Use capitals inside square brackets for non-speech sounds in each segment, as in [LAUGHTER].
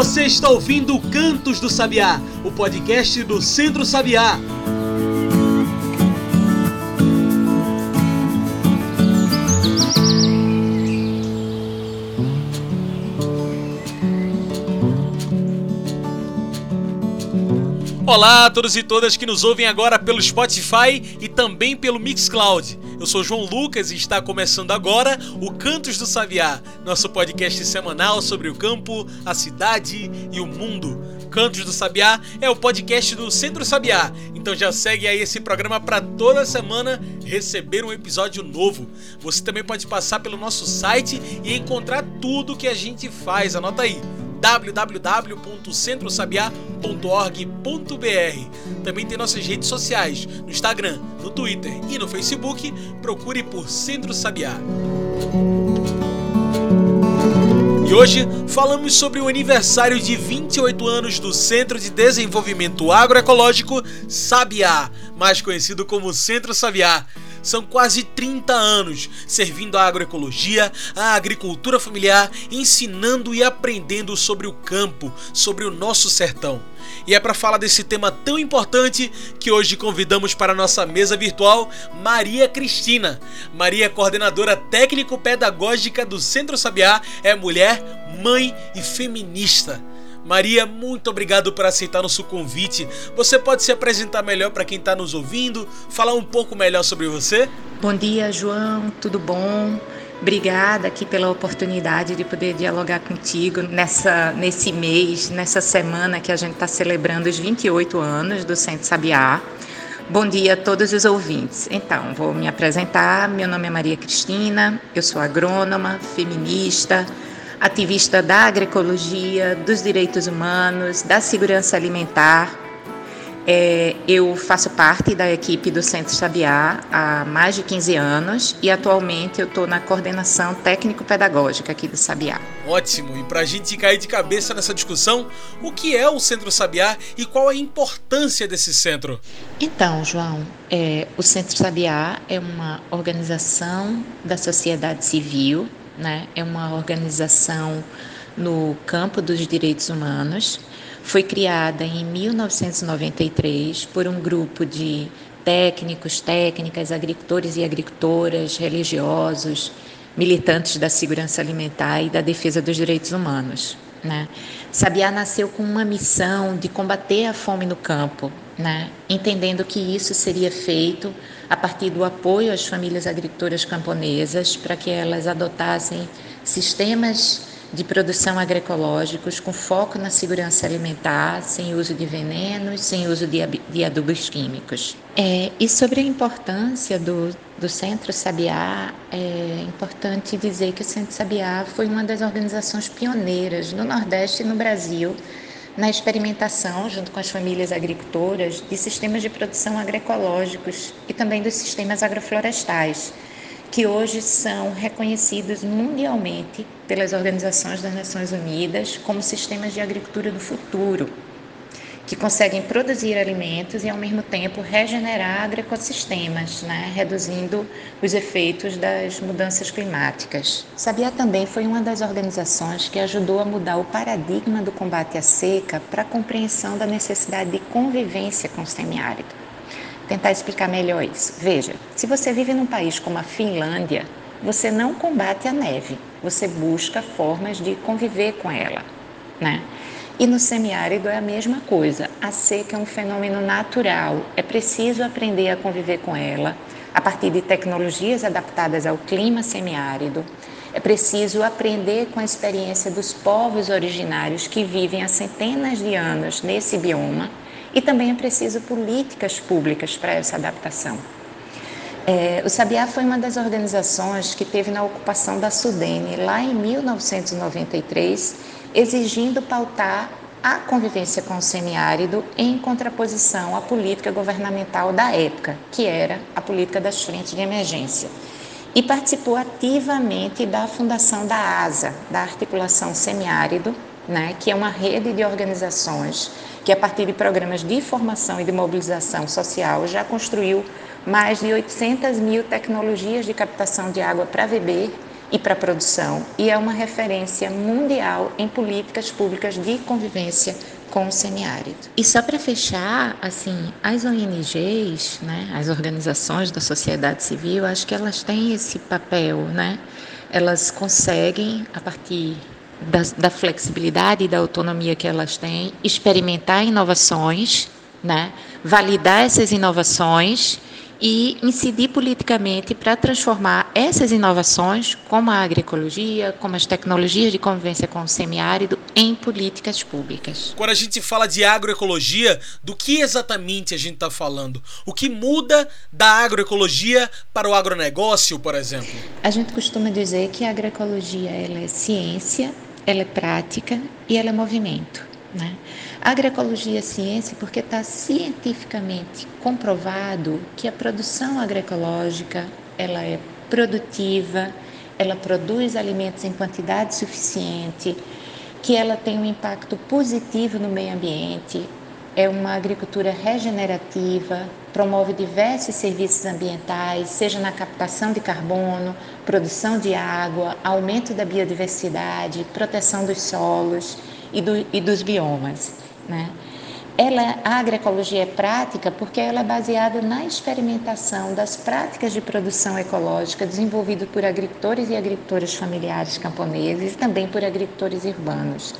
Você está ouvindo Cantos do Sabiá, o podcast do Centro Sabiá. Olá a todos e todas que nos ouvem agora pelo Spotify e também pelo Mixcloud. Eu sou João Lucas e está começando agora o Cantos do Sabiá, nosso podcast semanal sobre o campo, a cidade e o mundo. Cantos do Sabiá é o podcast do Centro Sabiá, então já segue aí esse programa para toda semana receber um episódio novo. Você também pode passar pelo nosso site e encontrar tudo que a gente faz. Anota aí www.centrosabiá.org.br. Também tem nossas redes sociais, no Instagram, no Twitter e no Facebook. Procure por Centro Sabiá. E hoje falamos sobre o aniversário de 28 anos do Centro de Desenvolvimento Agroecológico Sabiá, mais conhecido como Centro Sabiá. São quase 30 anos servindo a agroecologia, a agricultura familiar, ensinando e aprendendo sobre o campo, sobre o nosso sertão. E é para falar desse tema tão importante que hoje convidamos para a nossa mesa virtual Maria Cristina. Maria é coordenadora técnico-pedagógica do Centro Sabiá, é mulher, mãe e feminista. Maria, muito obrigado por aceitar nosso convite. Você pode se apresentar melhor para quem está nos ouvindo, falar um pouco melhor sobre você? Bom dia, João, tudo bom? Obrigada aqui pela oportunidade de poder dialogar contigo nessa, nesse mês, nessa semana que a gente está celebrando os 28 anos do Centro Sabiá. Bom dia a todos os ouvintes. Então, vou me apresentar. Meu nome é Maria Cristina, eu sou agrônoma, feminista, ativista da agroecologia, dos direitos humanos, da segurança alimentar. É, eu faço parte da equipe do Centro Sabiá há mais de 15 anos e atualmente eu estou na coordenação técnico-pedagógica aqui do Sabiá. Ótimo! E para a gente cair de cabeça nessa discussão, o que é o Centro Sabiá e qual a importância desse centro? Então, João, é, o Centro Sabiá é uma organização da sociedade civil né? É uma organização no campo dos direitos humanos. Foi criada em 1993 por um grupo de técnicos, técnicas, agricultores e agricultoras, religiosos, militantes da segurança alimentar e da defesa dos direitos humanos. Né? Sabiá nasceu com uma missão de combater a fome no campo, né? entendendo que isso seria feito a partir do apoio às famílias agricultoras camponesas para que elas adotassem sistemas de produção agroecológicos com foco na segurança alimentar, sem uso de venenos, sem uso de, adubos químicos. É, e sobre a importância do, do Centro Sabiá, é importante dizer que o Centro Sabiá foi uma das organizações pioneiras no Nordeste e no Brasil na experimentação, junto com as famílias agricultoras, de sistemas de produção agroecológicos e também dos sistemas agroflorestais que hoje são reconhecidos mundialmente pelas organizações das Nações Unidas como sistemas de agricultura do futuro, que conseguem produzir alimentos e, ao mesmo tempo, regenerar agroecossistemas, né, reduzindo os efeitos das mudanças climáticas. Sabia também foi uma das organizações que ajudou a mudar o paradigma do combate à seca para a compreensão da necessidade de convivência com o semiárido tentar explicar melhor isso. Veja, se você vive num país como a Finlândia, você não combate a neve, você busca formas de conviver com ela, né? E no semiárido é a mesma coisa. A seca é um fenômeno natural, é preciso aprender a conviver com ela a partir de tecnologias adaptadas ao clima semiárido. É preciso aprender com a experiência dos povos originários que vivem há centenas de anos nesse bioma e também é preciso políticas públicas para essa adaptação. É, o Sabiá foi uma das organizações que teve na ocupação da Sudene lá em 1993, exigindo pautar a convivência com o semiárido em contraposição à política governamental da época, que era a política das frentes de emergência. E participou ativamente da fundação da ASA, da Articulação Semiárido, né, que é uma rede de organizações que, a partir de programas de formação e de mobilização social, já construiu mais de 800 mil tecnologias de captação de água para beber e para produção, e é uma referência mundial em políticas públicas de convivência com o semiárido. E só para fechar, assim, as ONGs, né, as organizações da sociedade civil, acho que elas têm esse papel, né? Elas conseguem, a partir da, da flexibilidade e da autonomia que elas têm, experimentar inovações, né? validar essas inovações e incidir politicamente para transformar essas inovações, como a agroecologia, como as tecnologias de convivência com o semiárido, em políticas públicas. Quando a gente fala de agroecologia, do que exatamente a gente está falando? O que muda da agroecologia para o agronegócio, por exemplo? A gente costuma dizer que a agroecologia ela é ciência, ela é prática e ela é movimento. Né? Agroecologia é ciência porque está cientificamente comprovado que a produção agroecológica ela é produtiva, ela produz alimentos em quantidade suficiente, que ela tem um impacto positivo no meio ambiente, é uma agricultura regenerativa, promove diversos serviços ambientais, seja na captação de carbono, produção de água, aumento da biodiversidade, proteção dos solos e, do, e dos biomas. Né? Ela, a agroecologia é prática porque ela é baseada na experimentação das práticas de produção ecológica desenvolvidas por agricultores e agricultoras familiares camponeses e também por agricultores urbanos.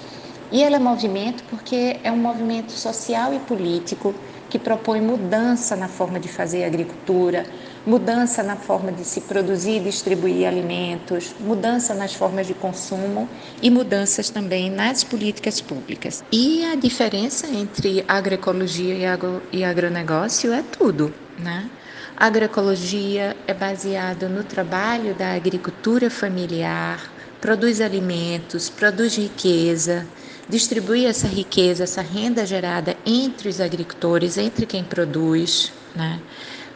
E ela é movimento porque é um movimento social e político que propõe mudança na forma de fazer agricultura, mudança na forma de se produzir e distribuir alimentos, mudança nas formas de consumo e mudanças também nas políticas públicas. E a diferença entre agroecologia e, agro, e agronegócio é tudo, né? A agroecologia é baseada no trabalho da agricultura familiar, produz alimentos, produz riqueza, distribui essa riqueza, essa renda gerada entre os agricultores, entre quem produz, né?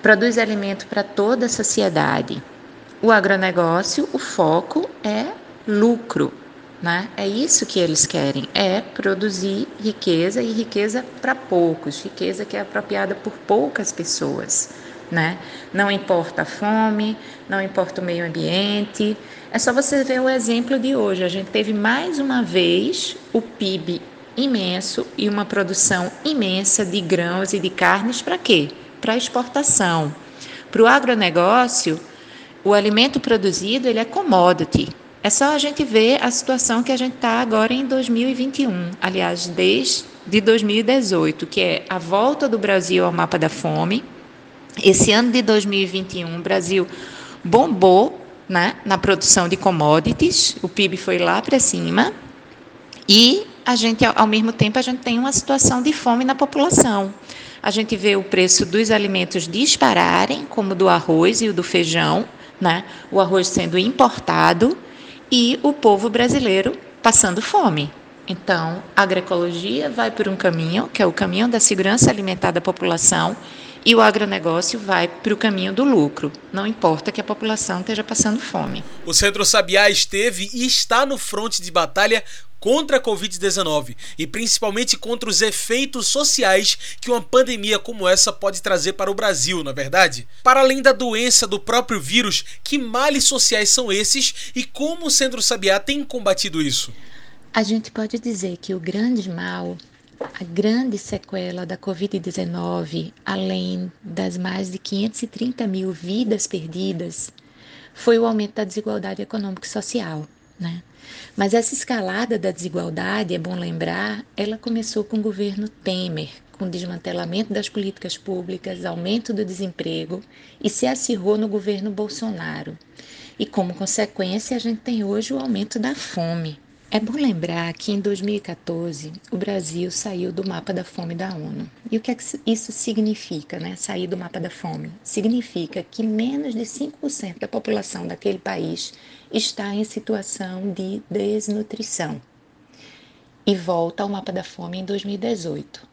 Produz alimento para toda a sociedade. O agronegócio, o foco é lucro, né? É isso que eles querem, é produzir riqueza e riqueza para poucos, riqueza que é apropriada por poucas pessoas, né? Não importa a fome, não importa o meio ambiente. É só você ver o exemplo de hoje. A gente teve mais uma vez o PIB imenso e uma produção imensa de grãos e de carnes para quê? Para exportação. Para o agronegócio, o alimento produzido ele é commodity. É só a gente ver a situação que a gente está agora em 2021, aliás, desde 2018, que é a volta do Brasil ao mapa da fome. Esse ano de 2021, o Brasil bombou né, na produção de commodities, o PIB foi lá para cima, e a gente, ao mesmo tempo, a gente tem uma situação de fome na população a gente vê o preço dos alimentos dispararem, como do arroz e o do feijão, né? o arroz sendo importado e o povo brasileiro passando fome. Então, a agroecologia vai por um caminho, que é o caminho da segurança alimentar da população, e o agronegócio vai para o caminho do lucro. Não importa que a população esteja passando fome. O Centro Sabiá esteve e está no fronte de batalha contra a Covid-19 e principalmente contra os efeitos sociais que uma pandemia como essa pode trazer para o Brasil, na é verdade? Para além da doença do próprio vírus, que males sociais são esses e como o Centro Sabiá tem combatido isso? A gente pode dizer que o grande mal a grande sequela da Covid-19, além das mais de 530 mil vidas perdidas, foi o aumento da desigualdade econômica e social. Né? Mas essa escalada da desigualdade, é bom lembrar, ela começou com o governo Temer, com o desmantelamento das políticas públicas, aumento do desemprego e se acirrou no governo Bolsonaro. E como consequência, a gente tem hoje o aumento da fome. É bom lembrar que em 2014 o Brasil saiu do mapa da fome da ONU. E o que, é que isso significa, né? Sair do mapa da fome? Significa que menos de 5% da população daquele país está em situação de desnutrição. E volta ao mapa da fome em 2018.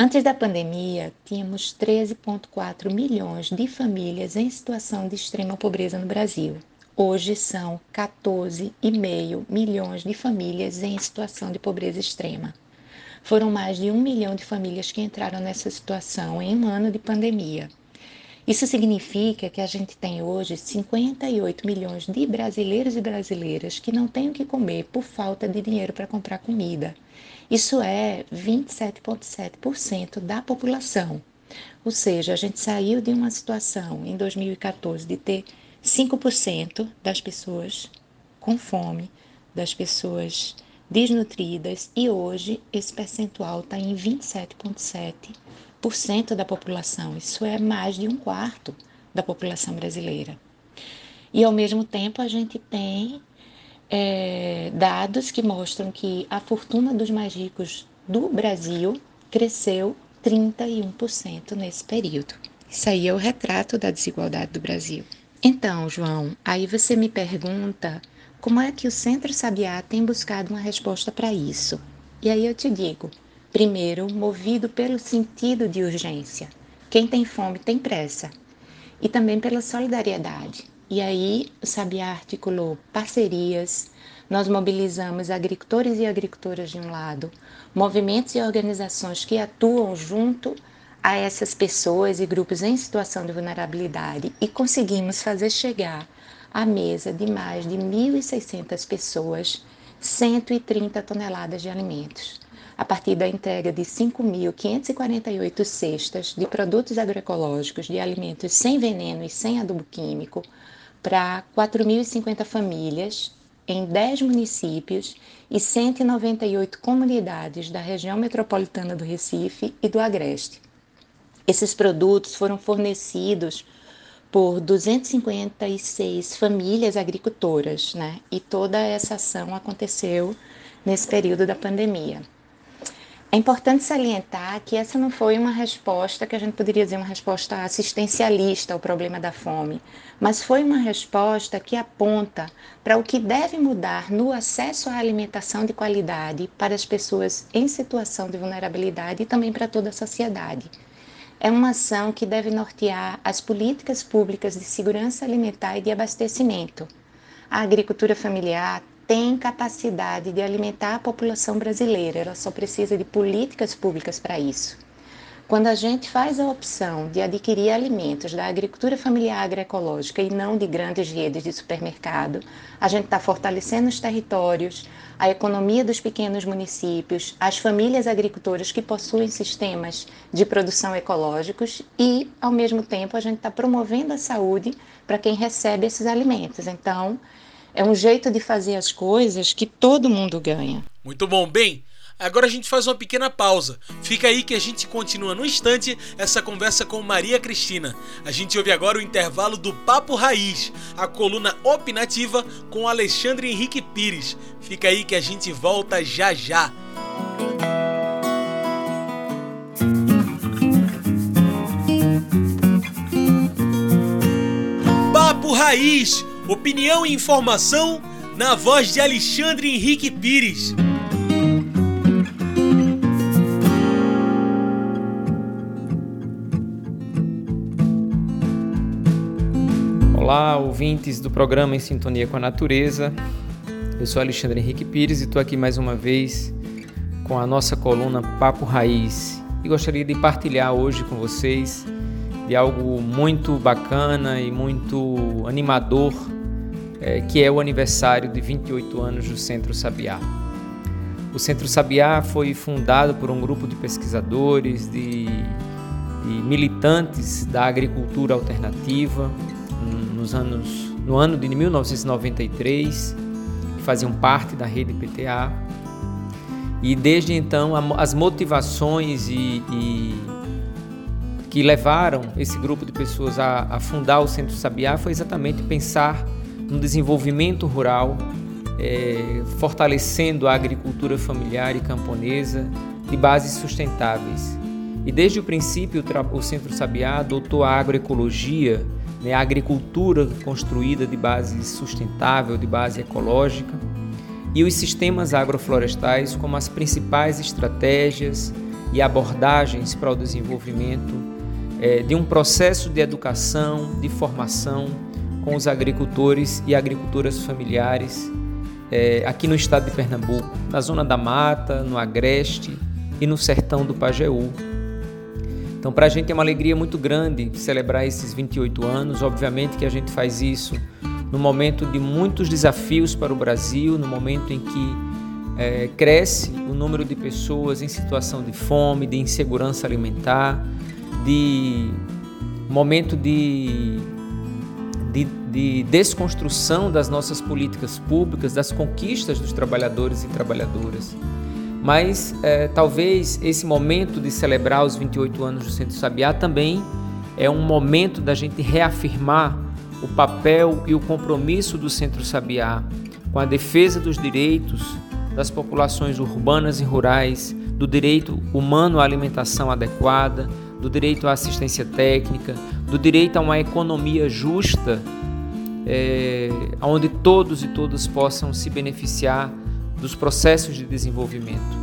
Antes da pandemia, tínhamos 13,4 milhões de famílias em situação de extrema pobreza no Brasil. Hoje são 14,5 milhões de famílias em situação de pobreza extrema. Foram mais de um milhão de famílias que entraram nessa situação em um ano de pandemia. Isso significa que a gente tem hoje 58 milhões de brasileiros e brasileiras que não têm o que comer por falta de dinheiro para comprar comida. Isso é 27,7% da população. Ou seja, a gente saiu de uma situação em 2014 de ter 5% das pessoas com fome, das pessoas desnutridas, e hoje esse percentual está em 27,7% da população. Isso é mais de um quarto da população brasileira. E, ao mesmo tempo, a gente tem é, dados que mostram que a fortuna dos mais ricos do Brasil cresceu 31% nesse período. Isso aí é o retrato da desigualdade do Brasil. Então, João, aí você me pergunta como é que o Centro Sabiá tem buscado uma resposta para isso. E aí eu te digo, Primeiro, movido pelo sentido de urgência. Quem tem fome tem pressa. E também pela solidariedade. E aí, o Sabiá articulou parcerias, nós mobilizamos agricultores e agricultoras de um lado, movimentos e organizações que atuam junto a essas pessoas e grupos em situação de vulnerabilidade e conseguimos fazer chegar à mesa de mais de 1.600 pessoas 130 toneladas de alimentos a partir da entrega de 5.548 cestas de produtos agroecológicos de alimentos sem veneno e sem adubo químico para 4.050 famílias em 10 municípios e 198 comunidades da região metropolitana do Recife e do Agreste. Esses produtos foram fornecidos por 256 famílias agricultoras, né? E toda essa ação aconteceu nesse período da pandemia. É importante salientar que essa não foi uma resposta que a gente poderia dizer uma resposta assistencialista ao problema da fome, mas foi uma resposta que aponta para o que deve mudar no acesso à alimentação de qualidade para as pessoas em situação de vulnerabilidade e também para toda a sociedade. É uma ação que deve nortear as políticas públicas de segurança alimentar e de abastecimento. A agricultura familiar tem capacidade de alimentar a população brasileira, ela só precisa de políticas públicas para isso. Quando a gente faz a opção de adquirir alimentos da agricultura familiar agroecológica e não de grandes redes de supermercado, a gente está fortalecendo os territórios, a economia dos pequenos municípios, as famílias agricultoras que possuem sistemas de produção ecológicos e, ao mesmo tempo, a gente está promovendo a saúde para quem recebe esses alimentos. Então, é um jeito de fazer as coisas que todo mundo ganha. Muito bom. Bem, agora a gente faz uma pequena pausa. Fica aí que a gente continua no instante essa conversa com Maria Cristina. A gente ouve agora o intervalo do Papo Raiz, a coluna opinativa com Alexandre Henrique Pires. Fica aí que a gente volta já já. Papo Raiz Opinião e informação na voz de Alexandre Henrique Pires. Olá, ouvintes do programa Em Sintonia com a Natureza. Eu sou Alexandre Henrique Pires e estou aqui mais uma vez com a nossa coluna Papo Raiz e gostaria de partilhar hoje com vocês de algo muito bacana e muito animador, é, que é o aniversário de 28 anos do Centro Sabiá. O Centro Sabiá foi fundado por um grupo de pesquisadores, de, de militantes da agricultura alternativa nos anos, no ano de 1993, que faziam parte da rede PTA. E desde então as motivações e, e que levaram esse grupo de pessoas a, a fundar o Centro Sabiá foi exatamente pensar no desenvolvimento rural, é, fortalecendo a agricultura familiar e camponesa de bases sustentáveis. E desde o princípio, o Centro Sabiá adotou a agroecologia, né, a agricultura construída de base sustentável, de base ecológica, e os sistemas agroflorestais como as principais estratégias e abordagens para o desenvolvimento é, de um processo de educação, de formação com os agricultores e agricultoras familiares é, aqui no estado de Pernambuco, na zona da mata, no agreste e no sertão do Pajeú. Então, para a gente é uma alegria muito grande celebrar esses 28 anos. Obviamente que a gente faz isso no momento de muitos desafios para o Brasil, no momento em que é, cresce o número de pessoas em situação de fome, de insegurança alimentar, de momento de, de, de desconstrução das nossas políticas públicas, das conquistas dos trabalhadores e trabalhadoras. Mas é, talvez esse momento de celebrar os 28 anos do Centro Sabiá também é um momento da gente reafirmar o papel e o compromisso do Centro Sabiá com a defesa dos direitos das populações urbanas e rurais, do direito humano à alimentação adequada, do direito à assistência técnica, do direito a uma economia justa, é, onde todos e todas possam se beneficiar dos processos de desenvolvimento.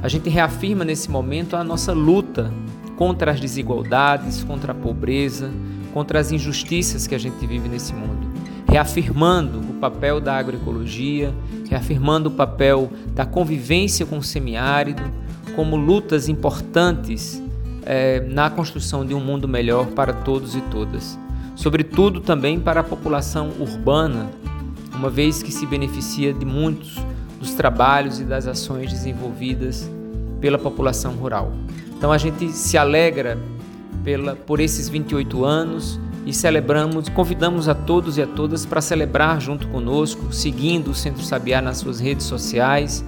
A gente reafirma nesse momento a nossa luta contra as desigualdades, contra a pobreza, contra as injustiças que a gente vive nesse mundo, reafirmando o papel da agroecologia, reafirmando o papel da convivência com o semiárido como lutas importantes é, na construção de um mundo melhor para todos e todas, sobretudo também para a população urbana, uma vez que se beneficia de muitos dos trabalhos e das ações desenvolvidas pela população rural. Então a gente se alegra pela, por esses 28 anos e celebramos, convidamos a todos e a todas para celebrar junto conosco, seguindo o Centro Sabiá nas suas redes sociais,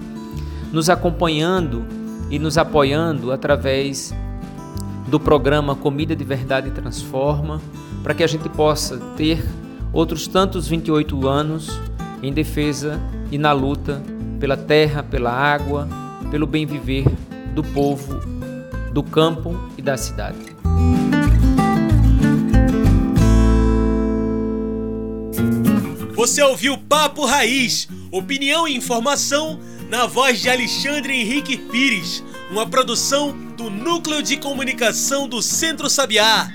nos acompanhando e nos apoiando através do programa Comida de Verdade Transforma, para que a gente possa ter outros tantos 28 anos em defesa e na luta pela terra, pela água, pelo bem viver do povo, do campo e da cidade. Você ouviu Papo Raiz, opinião e informação na voz de Alexandre Henrique Pires, uma produção do Núcleo de Comunicação do Centro Sabiá.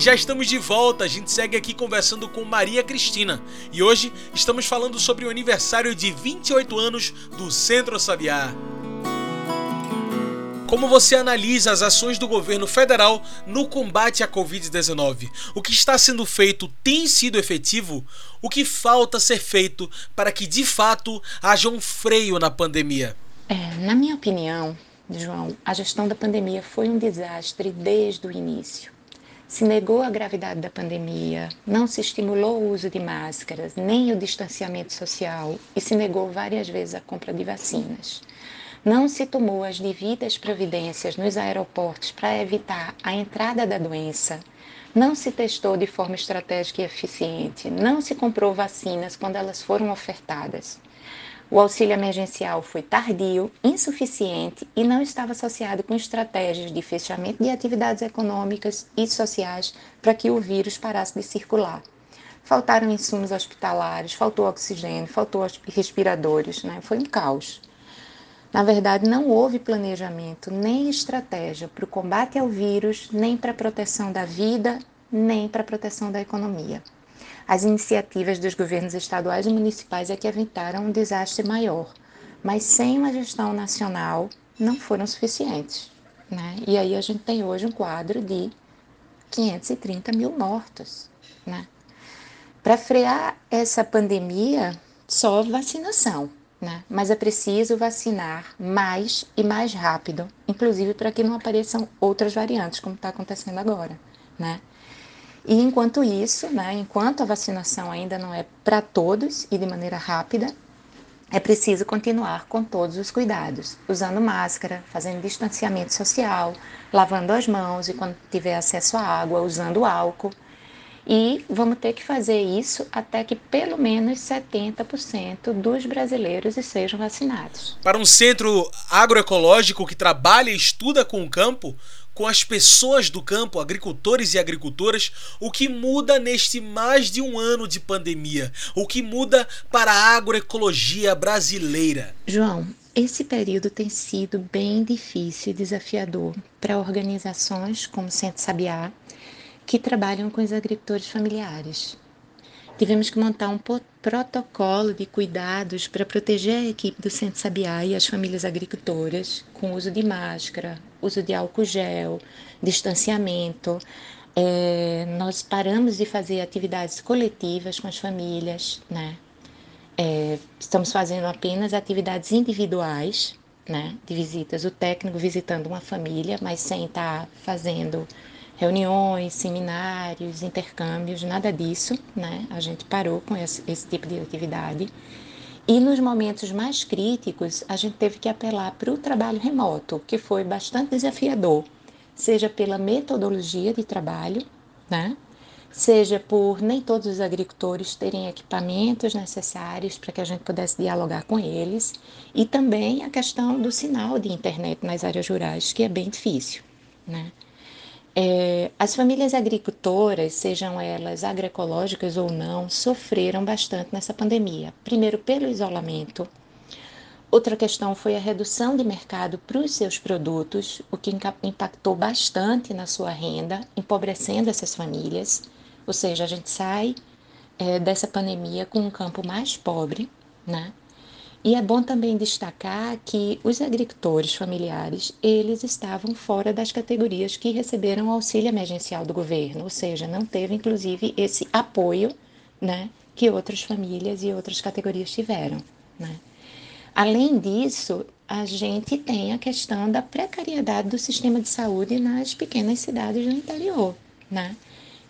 Já estamos de volta, a gente segue aqui conversando com Maria Cristina. E hoje estamos falando sobre o aniversário de 28 anos do Centro Sabiá. Como você analisa as ações do governo federal no combate à Covid-19? O que está sendo feito tem sido efetivo? O que falta ser feito para que de fato haja um freio na pandemia? É, na minha opinião, João, a gestão da pandemia foi um desastre desde o início se negou a gravidade da pandemia, não se estimulou o uso de máscaras, nem o distanciamento social e se negou várias vezes a compra de vacinas. Não se tomou as devidas providências nos aeroportos para evitar a entrada da doença. Não se testou de forma estratégica e eficiente. Não se comprou vacinas quando elas foram ofertadas. O auxílio emergencial foi tardio, insuficiente e não estava associado com estratégias de fechamento de atividades econômicas e sociais para que o vírus parasse de circular. Faltaram insumos hospitalares, faltou oxigênio, faltou respiradores, né? foi um caos. Na verdade, não houve planejamento nem estratégia para o combate ao vírus, nem para a proteção da vida, nem para a proteção da economia. As iniciativas dos governos estaduais e municipais é que evitaram um desastre maior, mas sem uma gestão nacional não foram suficientes. Né? E aí a gente tem hoje um quadro de 530 mil mortos. Né? Para frear essa pandemia, só vacinação. Né? Mas é preciso vacinar mais e mais rápido, inclusive para que não apareçam outras variantes, como está acontecendo agora. Né? E enquanto isso, né, enquanto a vacinação ainda não é para todos e de maneira rápida, é preciso continuar com todos os cuidados, usando máscara, fazendo distanciamento social, lavando as mãos e quando tiver acesso à água, usando álcool. E vamos ter que fazer isso até que pelo menos 70% dos brasileiros sejam vacinados. Para um centro agroecológico que trabalha e estuda com o campo, com as pessoas do campo, agricultores e agricultoras, o que muda neste mais de um ano de pandemia, o que muda para a agroecologia brasileira. João, esse período tem sido bem difícil e desafiador para organizações como o Centro Sabiá, que trabalham com os agricultores familiares. tivemos que montar um protocolo de cuidados para proteger a equipe do Centro Sabiá e as famílias agricultoras, com uso de máscara, uso de álcool gel, distanciamento. É, nós paramos de fazer atividades coletivas com as famílias, né? É, estamos fazendo apenas atividades individuais, né? De visitas, o técnico visitando uma família, mas sem estar fazendo reuniões, seminários, intercâmbios, nada disso, né? A gente parou com esse, esse tipo de atividade. E nos momentos mais críticos, a gente teve que apelar para o trabalho remoto, que foi bastante desafiador, seja pela metodologia de trabalho, né? seja por nem todos os agricultores terem equipamentos necessários para que a gente pudesse dialogar com eles, e também a questão do sinal de internet nas áreas rurais, que é bem difícil. Né? É, as famílias agricultoras, sejam elas agroecológicas ou não, sofreram bastante nessa pandemia. Primeiro, pelo isolamento. Outra questão foi a redução de mercado para os seus produtos, o que impactou bastante na sua renda, empobrecendo essas famílias. Ou seja, a gente sai é, dessa pandemia com um campo mais pobre, né? E é bom também destacar que os agricultores familiares, eles estavam fora das categorias que receberam o auxílio emergencial do governo, ou seja, não teve inclusive esse apoio, né, que outras famílias e outras categorias tiveram, né? Além disso, a gente tem a questão da precariedade do sistema de saúde nas pequenas cidades do interior, né?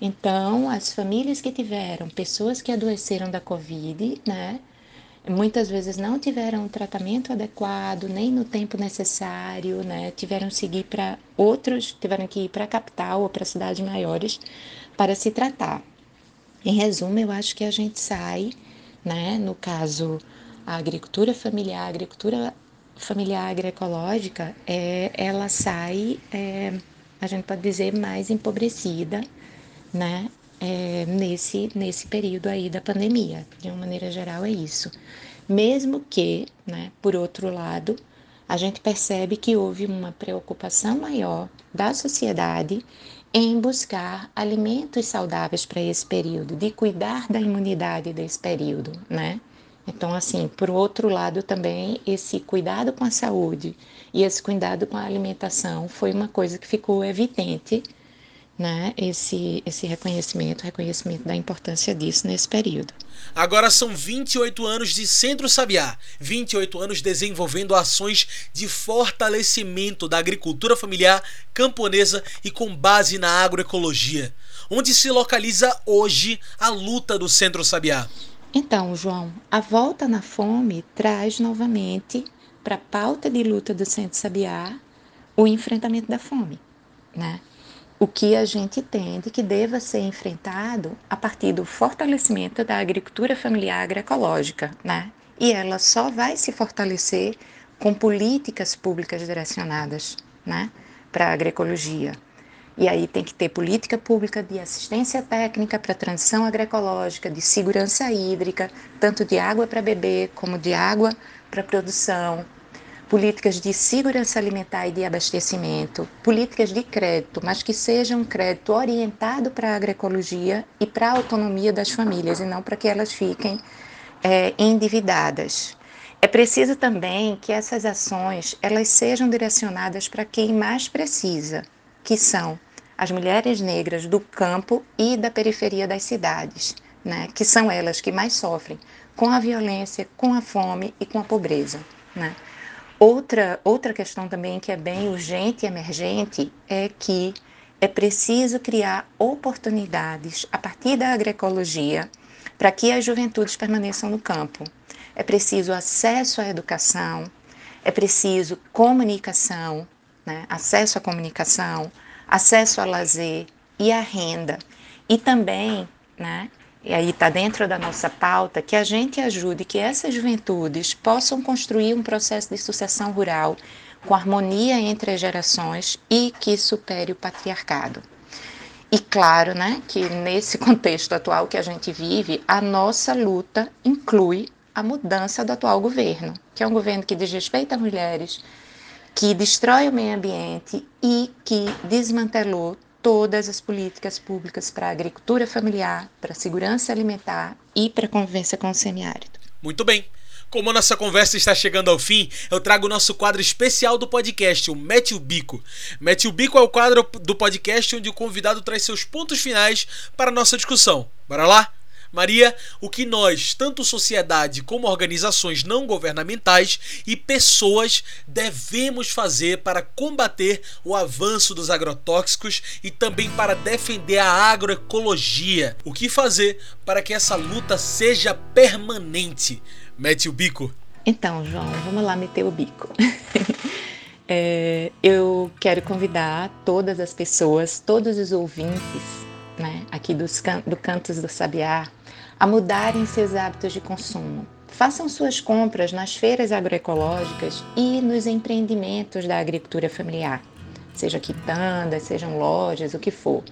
Então, as famílias que tiveram pessoas que adoeceram da Covid, né, muitas vezes não tiveram um tratamento adequado, nem no tempo necessário, né? Tiveram que seguir para outros, tiveram que ir para a capital ou para cidades maiores para se tratar. Em resumo, eu acho que a gente sai, né? No caso, a agricultura familiar, a agricultura familiar agroecológica, é, ela sai, é, a gente pode dizer, mais empobrecida, né? É, nesse, nesse período aí da pandemia. De uma maneira geral, é isso. Mesmo que, né, por outro lado, a gente percebe que houve uma preocupação maior da sociedade em buscar alimentos saudáveis para esse período, de cuidar da imunidade desse período, né? Então, assim, por outro lado também, esse cuidado com a saúde e esse cuidado com a alimentação foi uma coisa que ficou evidente né, esse, esse reconhecimento, reconhecimento da importância disso nesse período. Agora são 28 anos de Centro Sabiá, 28 anos desenvolvendo ações de fortalecimento da agricultura familiar camponesa e com base na agroecologia. Onde se localiza hoje a luta do Centro Sabiá? Então, João, a volta na fome traz novamente para a pauta de luta do Centro Sabiá o enfrentamento da fome, né? O que a gente entende que deva ser enfrentado a partir do fortalecimento da agricultura familiar agroecológica, né? E ela só vai se fortalecer com políticas públicas direcionadas, né, para a agroecologia. E aí tem que ter política pública de assistência técnica para transição agroecológica, de segurança hídrica, tanto de água para beber como de água para produção, políticas de segurança alimentar e de abastecimento, políticas de crédito, mas que sejam um crédito orientado para a agroecologia e para a autonomia das famílias, e não para que elas fiquem é, endividadas. É preciso também que essas ações elas sejam direcionadas para quem mais precisa, que são as mulheres negras do campo e da periferia das cidades, né, que são elas que mais sofrem com a violência, com a fome e com a pobreza. Né. Outra, outra questão também que é bem urgente e emergente é que é preciso criar oportunidades a partir da agroecologia para que as juventudes permaneçam no campo. É preciso acesso à educação, é preciso comunicação, né? acesso à comunicação, acesso a lazer e à renda. E também né, e aí está dentro da nossa pauta, que a gente ajude que essas juventudes possam construir um processo de sucessão rural com harmonia entre as gerações e que supere o patriarcado. E claro, né, que nesse [LAUGHS] contexto atual que a gente vive, a nossa luta inclui a mudança do atual governo, que é um governo que desrespeita mulheres, que destrói o meio ambiente e que desmantelou todas as políticas públicas para a agricultura familiar, para a segurança alimentar e para a convivência com o semiárido. Muito bem. Como a nossa conversa está chegando ao fim, eu trago o nosso quadro especial do podcast, o Mete o Bico. Mete o Bico é o quadro do podcast onde o convidado traz seus pontos finais para a nossa discussão. Bora lá? Maria, o que nós, tanto sociedade como organizações não governamentais e pessoas, devemos fazer para combater o avanço dos agrotóxicos e também para defender a agroecologia? O que fazer para que essa luta seja permanente? Mete o bico. Então, João, vamos lá meter o bico. [LAUGHS] é, eu quero convidar todas as pessoas, todos os ouvintes, né, aqui dos can do Cantos do Sabiá, a mudarem seus hábitos de consumo. Façam suas compras nas feiras agroecológicas e nos empreendimentos da agricultura familiar, seja quitandas, sejam lojas, o que for.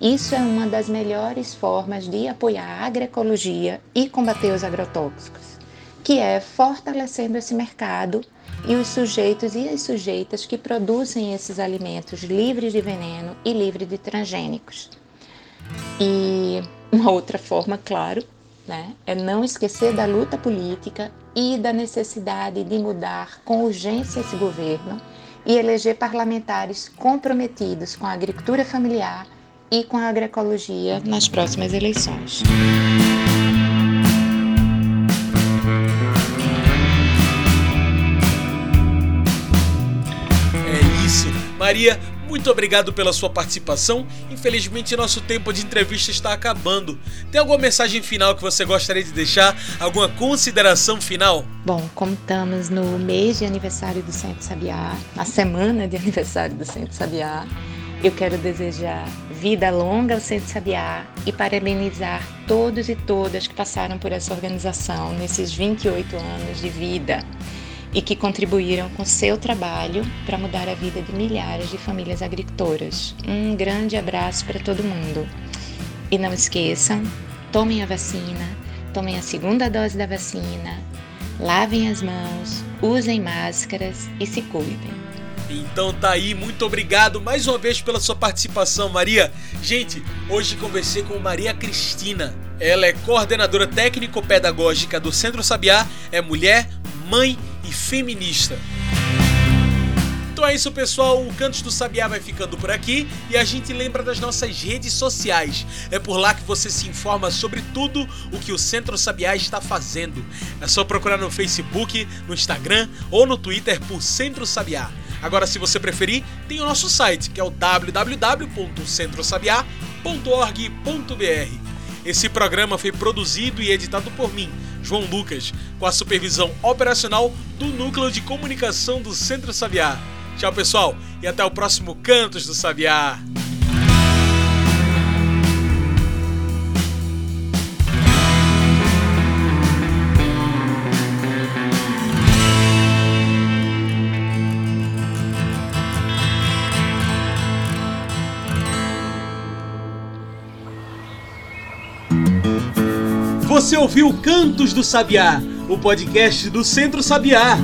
Isso é uma das melhores formas de apoiar a agroecologia e combater os agrotóxicos que é fortalecendo esse mercado e os sujeitos e as sujeitas que produzem esses alimentos livres de veneno e livres de transgênicos. E uma outra forma, claro, né, é não esquecer da luta política e da necessidade de mudar com urgência esse governo e eleger parlamentares comprometidos com a agricultura familiar e com a agroecologia nas próximas eleições. Maria, muito obrigado pela sua participação. Infelizmente, nosso tempo de entrevista está acabando. Tem alguma mensagem final que você gostaria de deixar? Alguma consideração final? Bom, como estamos no mês de aniversário do Centro Sabiá, na semana de aniversário do Centro Sabiá, eu quero desejar vida longa ao Centro Sabiá e parabenizar todos e todas que passaram por essa organização nesses 28 anos de vida e que contribuíram com seu trabalho para mudar a vida de milhares de famílias agricultoras. Um grande abraço para todo mundo. E não esqueçam, tomem a vacina, tomem a segunda dose da vacina, lavem as mãos, usem máscaras e se cuidem. Então tá aí, muito obrigado mais uma vez pela sua participação, Maria. Gente, hoje conversei com Maria Cristina. Ela é coordenadora técnico-pedagógica do Centro Sabiá, é mulher, mãe e feminista. Então é isso, pessoal. O Cantos do Sabiá vai ficando por aqui e a gente lembra das nossas redes sociais. É por lá que você se informa sobre tudo o que o Centro Sabiá está fazendo. É só procurar no Facebook, no Instagram ou no Twitter por Centro Sabiá. Agora, se você preferir, tem o nosso site, que é o www.centrosabiá.org.br. Esse programa foi produzido e editado por mim, João Lucas, com a supervisão operacional do Núcleo de Comunicação do Centro Sabiá. Tchau, pessoal, e até o próximo Cantos do Sabiá. Você ouviu Cantos do Sabiá, o podcast do Centro Sabiá.